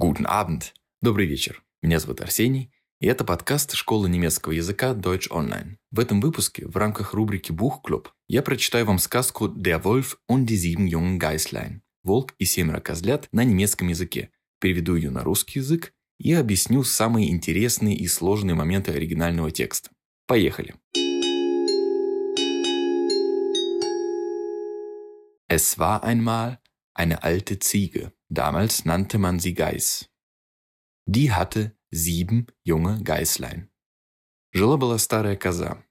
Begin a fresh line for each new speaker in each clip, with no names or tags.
Guten Abend. Добрый вечер. Меня зовут Арсений, и это подкаст школы немецкого языка Deutsch Online. В этом выпуске, в рамках рубрики Buchclub, я прочитаю вам сказку Der Wolf und die sieben jungen Geißlein. Волк и семеро козлят на немецком языке. Переведу ее на русский язык и объясню самые интересные и сложные моменты оригинального текста. Поехали. Es war einmal eine alte Ziege. Damals nannte man sie Geiß. Die hatte sieben junge Гайслайн. Жила-была старая коза.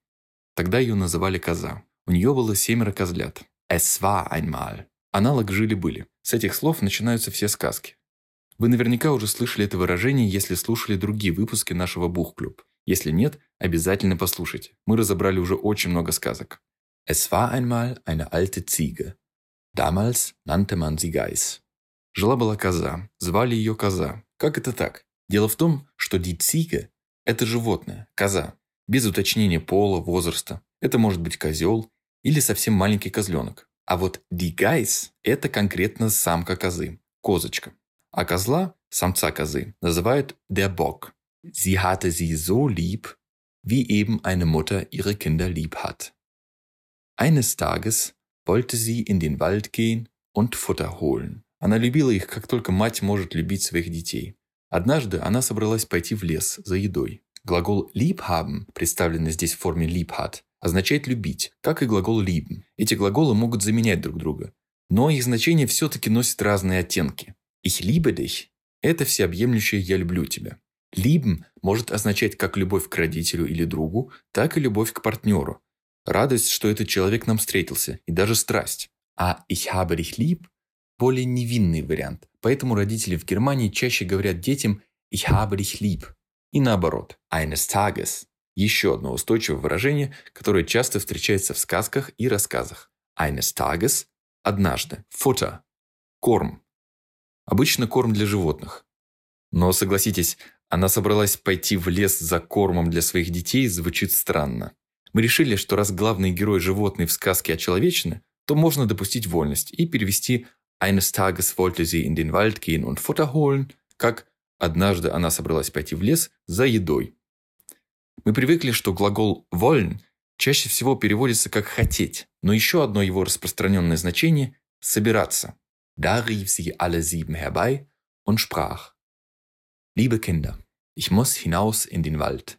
Тогда ее называли коза. У нее было семеро козлят. Es war einmal. Аналог жили-были. С этих слов начинаются все сказки. Вы наверняка уже слышали это выражение, если слушали другие выпуски нашего Бухклуб. Если нет, обязательно послушайте. Мы разобрали уже очень много сказок. Es war einmal eine alte Ziege. Damals nannte man sie Geiß. Жила-была коза, звали ее коза. Как это так? Дело в том, что дицика – это животное, коза, без уточнения пола, возраста. Это может быть козел или совсем маленький козленок. А вот дигайс – это конкретно самка козы, козочка. А козла, самца козы, называют der Bock. Sie hatte sie so lieb, wie eben eine Mutter ihre Kinder lieb hat. Eines Tages wollte sie in den Wald gehen und Futter holen. Она любила их, как только мать может любить своих детей. Однажды она собралась пойти в лес за едой. Глагол «liebhaben», представленный здесь в форме «liebhat», означает «любить», как и глагол «lieben». Эти глаголы могут заменять друг друга, но их значение все-таки носит разные оттенки. «Ich liebe dich» – это всеобъемлющее «я люблю тебя». «Lieben» может означать как любовь к родителю или другу, так и любовь к партнеру. Радость, что этот человек нам встретился, и даже страсть. А «ich habe dich lieb» более невинный вариант, поэтому родители в Германии чаще говорят детям «Ich habe dich lieb» и наоборот «eines Tages» – еще одно устойчивое выражение, которое часто встречается в сказках и рассказах. «Eines Tages» – однажды, «Futter» – корм. Обычно корм для животных. Но согласитесь, она собралась пойти в лес за кормом для своих детей звучит странно. Мы решили, что раз главный герой животный в сказке очеловечены, то можно допустить вольность и перевести Eines Tages wollte sie in den Wald gehen und Futter holen, как однажды она собралась пойти в лес за едой. Мы привыкли, что глагол «wollen» чаще всего переводится как «хотеть», но еще одно его распространенное значение – «собираться». Da rief sie alle sieben herbei und sprach, Liebe Kinder, ich muss hinaus in den Wald.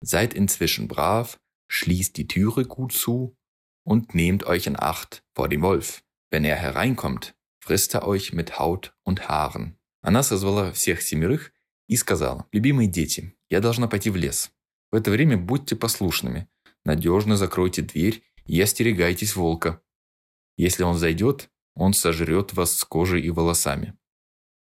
Seid inzwischen brav, schließt die Türe gut zu und nehmt euch in Acht vor dem Wolf. Wenn er hereinkommt, frisst er euch mit Haut und Haaren. Она созвала всех семерых и сказала, «Любимые дети, я должна пойти в лес. В это время будьте послушными, надежно закройте дверь и остерегайтесь волка. Если он зайдет, он сожрет вас с кожей и волосами».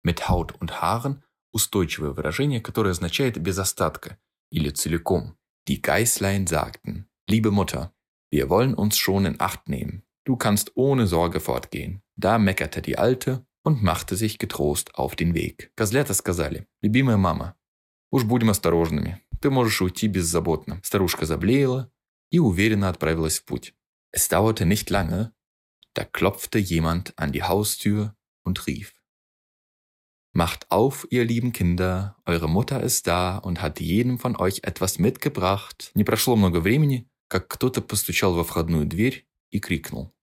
Mit Haut und Haaren – устойчивое выражение, которое означает «без остатка» или «целиком». Die Geißlein sagten, «Liebe Mutter, wir wollen uns schon in Acht nehmen. Du kannst ohne Sorge fortgehen. Da meckerte die Alte und machte sich getrost auf den Weg. Козлята сказали, любимая мама, уж будем осторожными, ты можешь уйти беззаботно. Старушка заблеяла и уверенно отправилась в путь. Es dauerte nicht lange, da klopfte jemand an die Haustür und rief. Macht auf, ihr lieben Kinder, eure Mutter ist da und hat jedem von euch etwas mitgebracht. Не прошло много времени, как кто-то постучал во входную дверь и крикнул.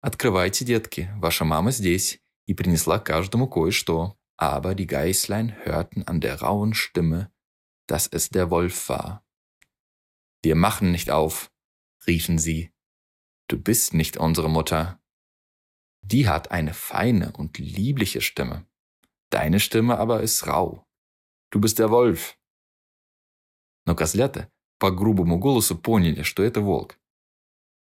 «Открывайте, детки, ваша мама здесь» и принесла каждому кое-что. Aber die Geißlein hörten an der rauen Stimme, dass es der Wolf war. Wir machen nicht auf, riefen sie. Du bist nicht unsere Mutter. Die hat eine feine und liebliche Stimme. Deine Stimme aber ist rau. Du bist der Wolf. Но козлята по грубому голосу поняли, что это волк.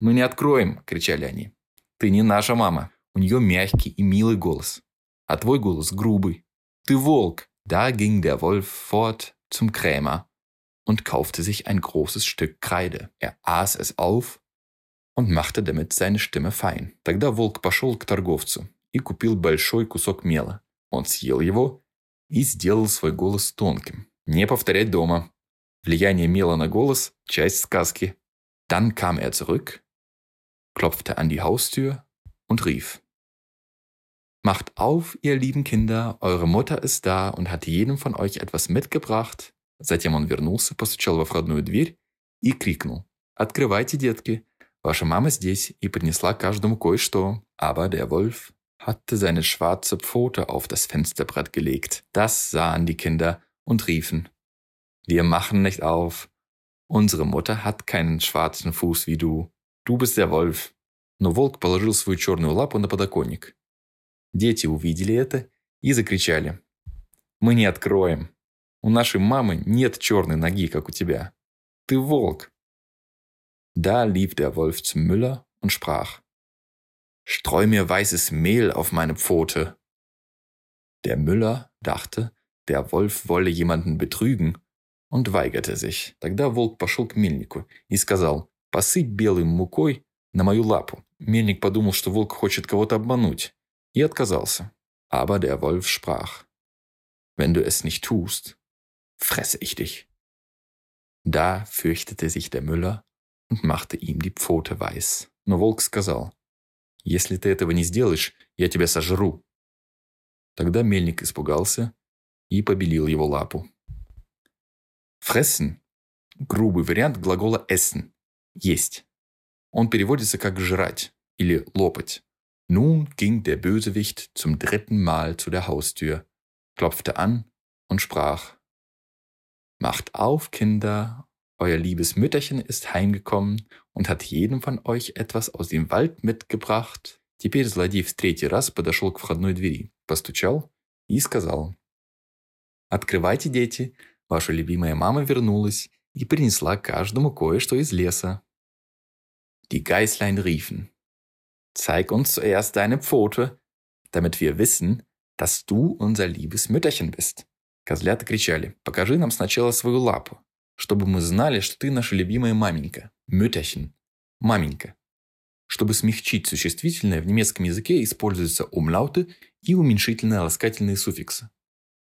«Мы не откроем!» – кричали они. «Ты не наша мама. У нее мягкий и милый голос. А твой голос грубый. Ты волк!» Da ging der Wolf fort zum Krämer und kaufte sich ein großes Stück Kreide. Er aß es auf und machte damit seine Stimme fein. Тогда волк пошел к торговцу и купил большой кусок мела. Он съел его и сделал свой голос тонким. Не повторять дома. Влияние мела на голос – часть сказки. Dann kam er zurück klopfte an die Haustür und rief. Macht auf, ihr lieben Kinder, eure Mutter ist da und hat jedem von euch etwas mitgebracht. Затем он вернулся, постучал во входную дверь и крикнул. «Открывайте, детки! Ваша Mama здесь и принесла каждому кое-что». Aber der Wolf hatte seine schwarze Pfote auf das Fensterbrett gelegt. Das sahen die Kinder und riefen. Wir machen nicht auf. Unsere Mutter hat keinen schwarzen Fuß wie du. Du bist der Wolf. Но волк положил свою черную лапу на подоконник. Дети увидели это и закричали. «Мы не откроем. У нашей мамы нет черной ноги, как у тебя. Ты волк!» Da lief der Wolf zum Müller und sprach. Streu mir weißes Mehl auf meine Pfote. Der Müller dachte, der Wolf wolle jemanden betrügen und weigerte sich. Тогда волк пошел к мельнику и сказал, «Посыпь белой мукой на мою лапу». Мельник подумал, что волк хочет кого-то обмануть, и отказался. Aber der Wolf sprach, «Wenn du es nicht tust, fresse ich dich». Da fürchtete sich der Müller und machte ihm die Pfote weiß. Но волк сказал, «Если ты этого не сделаешь, я тебя сожру». Тогда мельник испугался и побелил его лапу. Fressen – грубый вариант глагола essen – есть. Он переводится как «жрать» или «лопать». Nun ging der Bösewicht zum dritten Mal zu der Haustür, klopfte an und sprach, Macht auf, Kinder, euer liebes Mütterchen ist heimgekommen und hat jedem von euch etwas aus dem Wald mitgebracht. Теперь злодей в третий раз подошел к входной двери, постучал и сказал, «Открывайте, дети, ваша любимая мама вернулась и принесла каждому кое-что из леса». Die Geißlein riefen, Zeig uns zuerst deine Pfote, damit wir wissen, dass du unser liebes Mütterchen bist. Козлята кричали, покажи нам сначала свою лапу, чтобы мы знали, что ты наша любимая маменька. Mütterchen. Маменька. Чтобы смягчить существительное, в немецком языке используются умлауты и уменьшительные ласкательные суффиксы.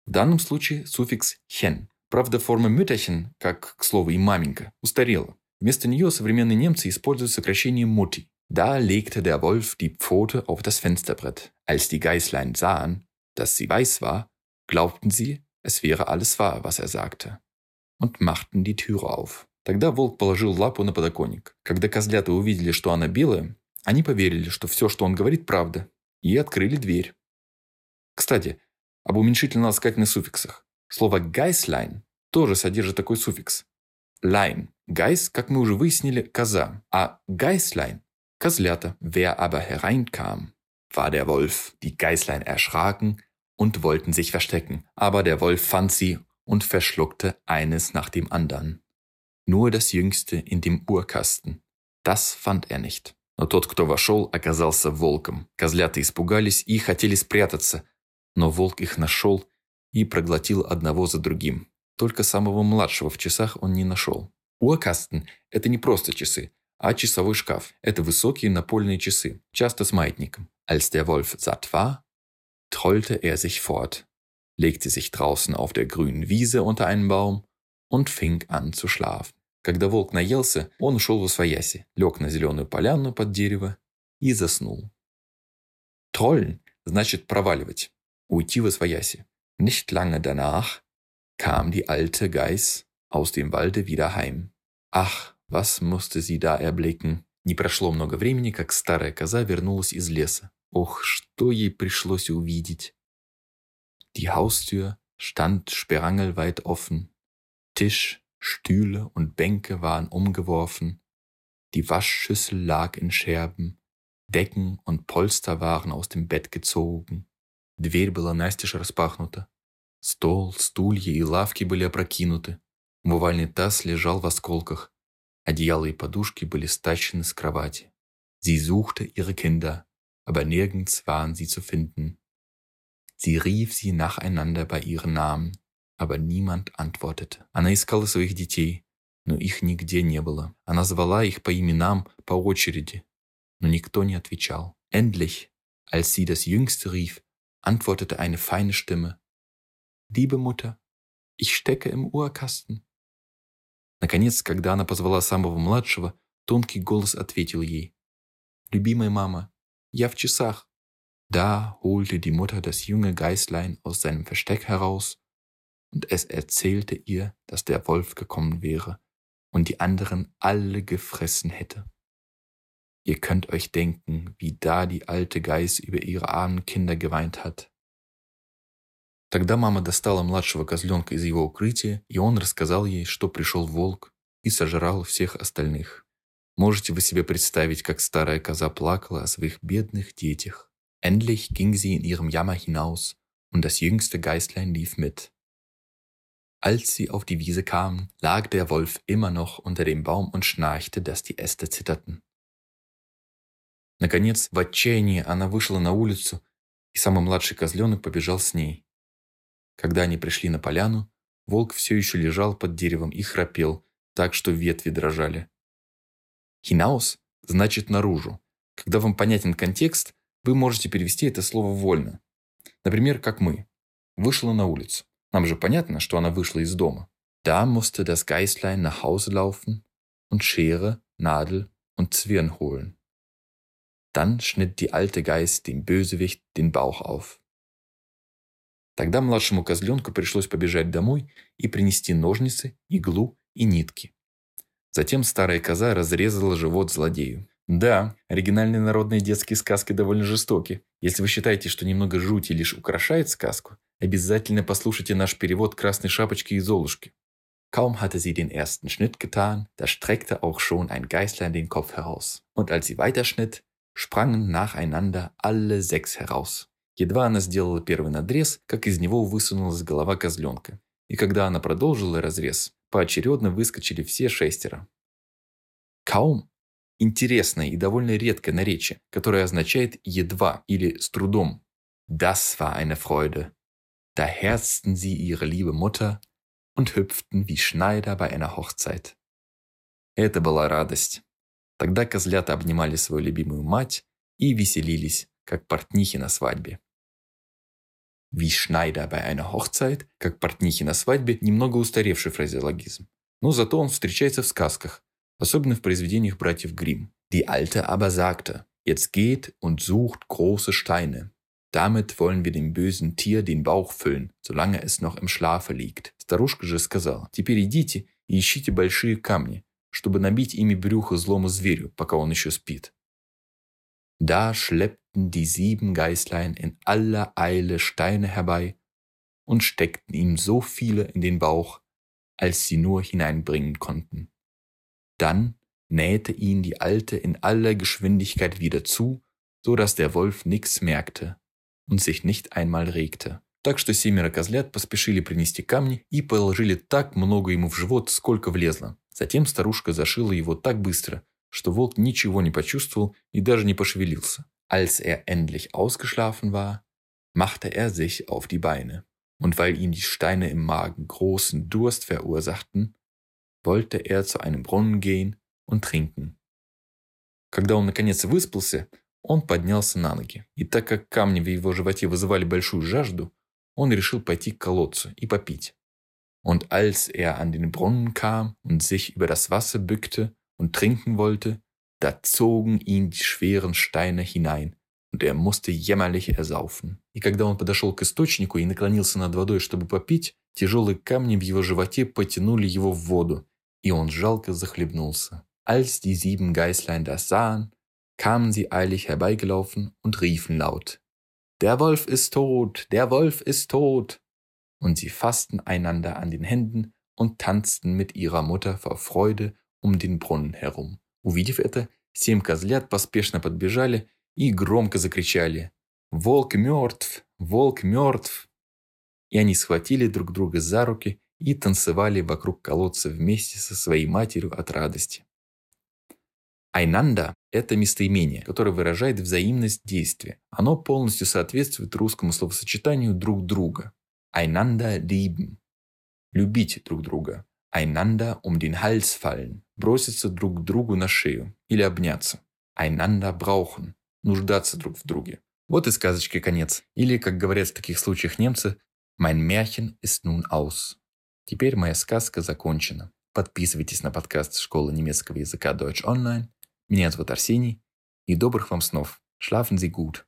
В данном случае суффикс «hen». Правда, форма «mütterchen», как к слову и «маменька», устарела. Вместо нее современные немцы используют сокращение «mutti». Da legte der Wolf die Pfote auf das Fensterbrett. Als die Geißlein sahen, dass sie weiß war, glaubten sie, es wäre alles wahr, was er sagte, und machten die Türe auf. Тогда волк положил лапу на подоконник. Когда козлята увидели, что она белая, они поверили, что все, что он говорит, правда, и открыли дверь. Кстати, об уменьшительно-ласкательных суффиксах. Слово «гайслайн» тоже содержит такой суффикс. Лайн. Гайс, как мы уже выяснили, коза, а гайслайн Kazlerte. Wer aber hereinkam, war der Wolf. Die Geißlein erschraken und wollten sich verstecken, aber der Wolf fand sie und verschluckte eines nach dem andern. Nur das Jüngste in dem Urkasten. Das fand er nicht. Но тот, кто вошел, оказался волком. Козлята испугались и хотели спрятаться, но волк их нашел и проглотил одного за другим. Только самого младшего в часах он не нашел. Уакастен – это не просто часы, а часовой шкаф – это высокие напольные часы, часто с маятником. Als der Wolf satt war, trollte er sich fort, legte sich draußen auf der grünen Wiese unter einen Baum und fing an zu schlafen. Когда волк наелся, он ушел в освояси, лег на зеленую поляну под дерево и заснул. Trollen значит проваливать, уйти в освояси. Nicht lange danach kam die alte Geiß aus dem Walde wieder heim. Ach, Was musste sie da erblicken? Не прошло много времени, как старая коза вернулась из леса. Ох, что ей пришлось увидеть! Die Haustür stand sperrangelweit offen. Tisch, Stühle und Bänke waren umgeworfen. Die Waschschüssel lag in Scherben. Decken und Polster waren aus dem Bett gezogen. Дверь была настежь распахнута. Стол, стулья и лавки были опрокинуты. Умывальный таз лежал в осколках. Одеяло и подушки были стащены с кровати. Sie suchte ihre Kinder, aber nirgends waren sie zu finden. Sie rief sie nacheinander bei ihren Namen, aber niemand antwortete. Она искала своих детей, но их нигде не было. Она звала их по именам по очереди, но никто не отвечал. Endlich, als sie das Jüngste rief, antwortete eine feine Stimme. Liebe Mutter, ich stecke im Uhrkasten. Наконец, когда она позвала самого младшего, тонкий голос ответил ей. «Любимая мама, я в часах. Da holte die Mutter das junge Geißlein aus seinem Versteck heraus, und es erzählte ihr, dass der Wolf gekommen wäre und die anderen alle gefressen hätte. Ihr könnt euch denken, wie da die alte Geiß über ihre armen Kinder geweint hat. Тогда мама достала младшего козленка из его укрытия, и он рассказал ей, что пришел волк и сожрал всех остальных. Можете вы себе представить, как старая коза плакала о своих бедных детях? Endlich ging sie in ihrem Jammer hinaus, und das jüngste Geißlein lief mit. Als sie auf die Wiese kamen, lag der Wolf immer noch unter dem Baum und schnarchte, dass die Äste zitterten. Наконец, в отчаянии она вышла на улицу, и самый младший козленок побежал с ней. Когда они пришли на поляну, волк все еще лежал под деревом и храпел, так что ветви дрожали. «Хинаус» значит «наружу». Когда вам понятен контекст, вы можете перевести это слово вольно. Например, как мы. Вышла на улицу. Нам же понятно, что она вышла из дома. Da musste das Geißlein nach Hause laufen und Schere, Nadel und Zwirn holen. Dann schnitt die alte Geiß dem Bösewicht den Bauch auf. Тогда младшему козленку пришлось побежать домой и принести ножницы, иглу и нитки. Затем старая коза разрезала живот злодею. Да, оригинальные народные детские сказки довольно жестоки. Если вы считаете, что немного жути лишь украшает сказку, обязательно послушайте наш перевод «Красной шапочки» и «Золушки». Kaum hatte sie den ersten Schnitt getan, da streckte auch schon ein Geißlein den Kopf heraus. Und als sie weiterschnitt, sprangen nacheinander alle sechs heraus. Едва она сделала первый надрез, как из него высунулась голова козленка. И когда она продолжила разрез, поочередно выскочили все шестеро. Каум – интересное и довольно редкое наречие, которое означает «едва» или «с трудом». Das war eine Freude. Da herzten sie ihre liebe Mutter und hüpften wie Schneider bei einer Hochzeit. Это была радость. Тогда козлята обнимали свою любимую мать и веселились, как портнихи на свадьбе. Wie Schneider bei einer Hochzeit, как портнихи на свадьбе, немного устаревший фразеологизм. Но зато он встречается в сказках, особенно в произведениях братьев Гримм. Die Alte aber sagte, jetzt geht und sucht große Steine. Damit wollen wir dem bösen Tier den Bauch füllen, solange es noch im Schlafe liegt. Старушка же сказала, теперь идите и ищите большие камни, чтобы набить ими брюхо злому зверю, пока он еще спит. Da schleppten die sieben Geißlein in aller Eile Steine herbei und steckten ihm so viele in den Bauch, als sie nur hineinbringen konnten. Dann nähte ihn die Alte in aller Geschwindigkeit wieder zu, so dass der Wolf nichts merkte und sich nicht einmal regte. Так что семеро козлят поспешили принести камни и положили так много ему в живот, сколько влезло. Затем старушка зашила его так быстро, что волк ничего не почувствовал и даже не пошевелился. Als er endlich ausgeschlafen war, machte er sich auf die Beine. Und weil ihm die Steine im Magen großen Durst verursachten, wollte er zu einem Brunnen gehen und trinken. Когда он наконец выспался, он поднялся на ноги. И так как камни в его животе вызывали большую жажду, он решил пойти к колодцу и попить. Und als er an den Brunnen kam und sich über das Wasser bückte und trinken wollte, da zogen ihn die schweren Steine hinein, und er musste jämmerlich ersaufen. И когда он подошел к источнику и наклонился над водой, чтобы попить, тяжелые камни в его животе потянули его в воду, и он жалко захлебнулся. Als die sieben Geißlein das sahen, kamen sie eilig herbeigelaufen und riefen laut. Der Wolf ist tot, der Wolf ist tot und sie fassten einander an den Händen und tanzten mit ihrer Mutter vor Freude um den Brunnen herum. Увидев это, семь козлят поспешно подбежали и громко закричали «Волк мертв! Волк мертв!» И они схватили друг друга за руки и танцевали вокруг колодца вместе со своей матерью от радости. Айнанда – это местоимение, которое выражает взаимность действия. Оно полностью соответствует русскому словосочетанию «друг друга». Einander lieben. Любить друг друга. Einander um den Hals fallen. Броситься друг другу на шею. Или обняться. Einander brauchen. Нуждаться друг в друге. Вот и сказочки конец. Или, как говорят в таких случаях немцы, «Mein Märchen ist nun aus». Теперь моя сказка закончена. Подписывайтесь на подкаст Школы немецкого языка Deutsch Online. Меня зовут Арсений. И добрых вам снов. Schlafen Sie gut.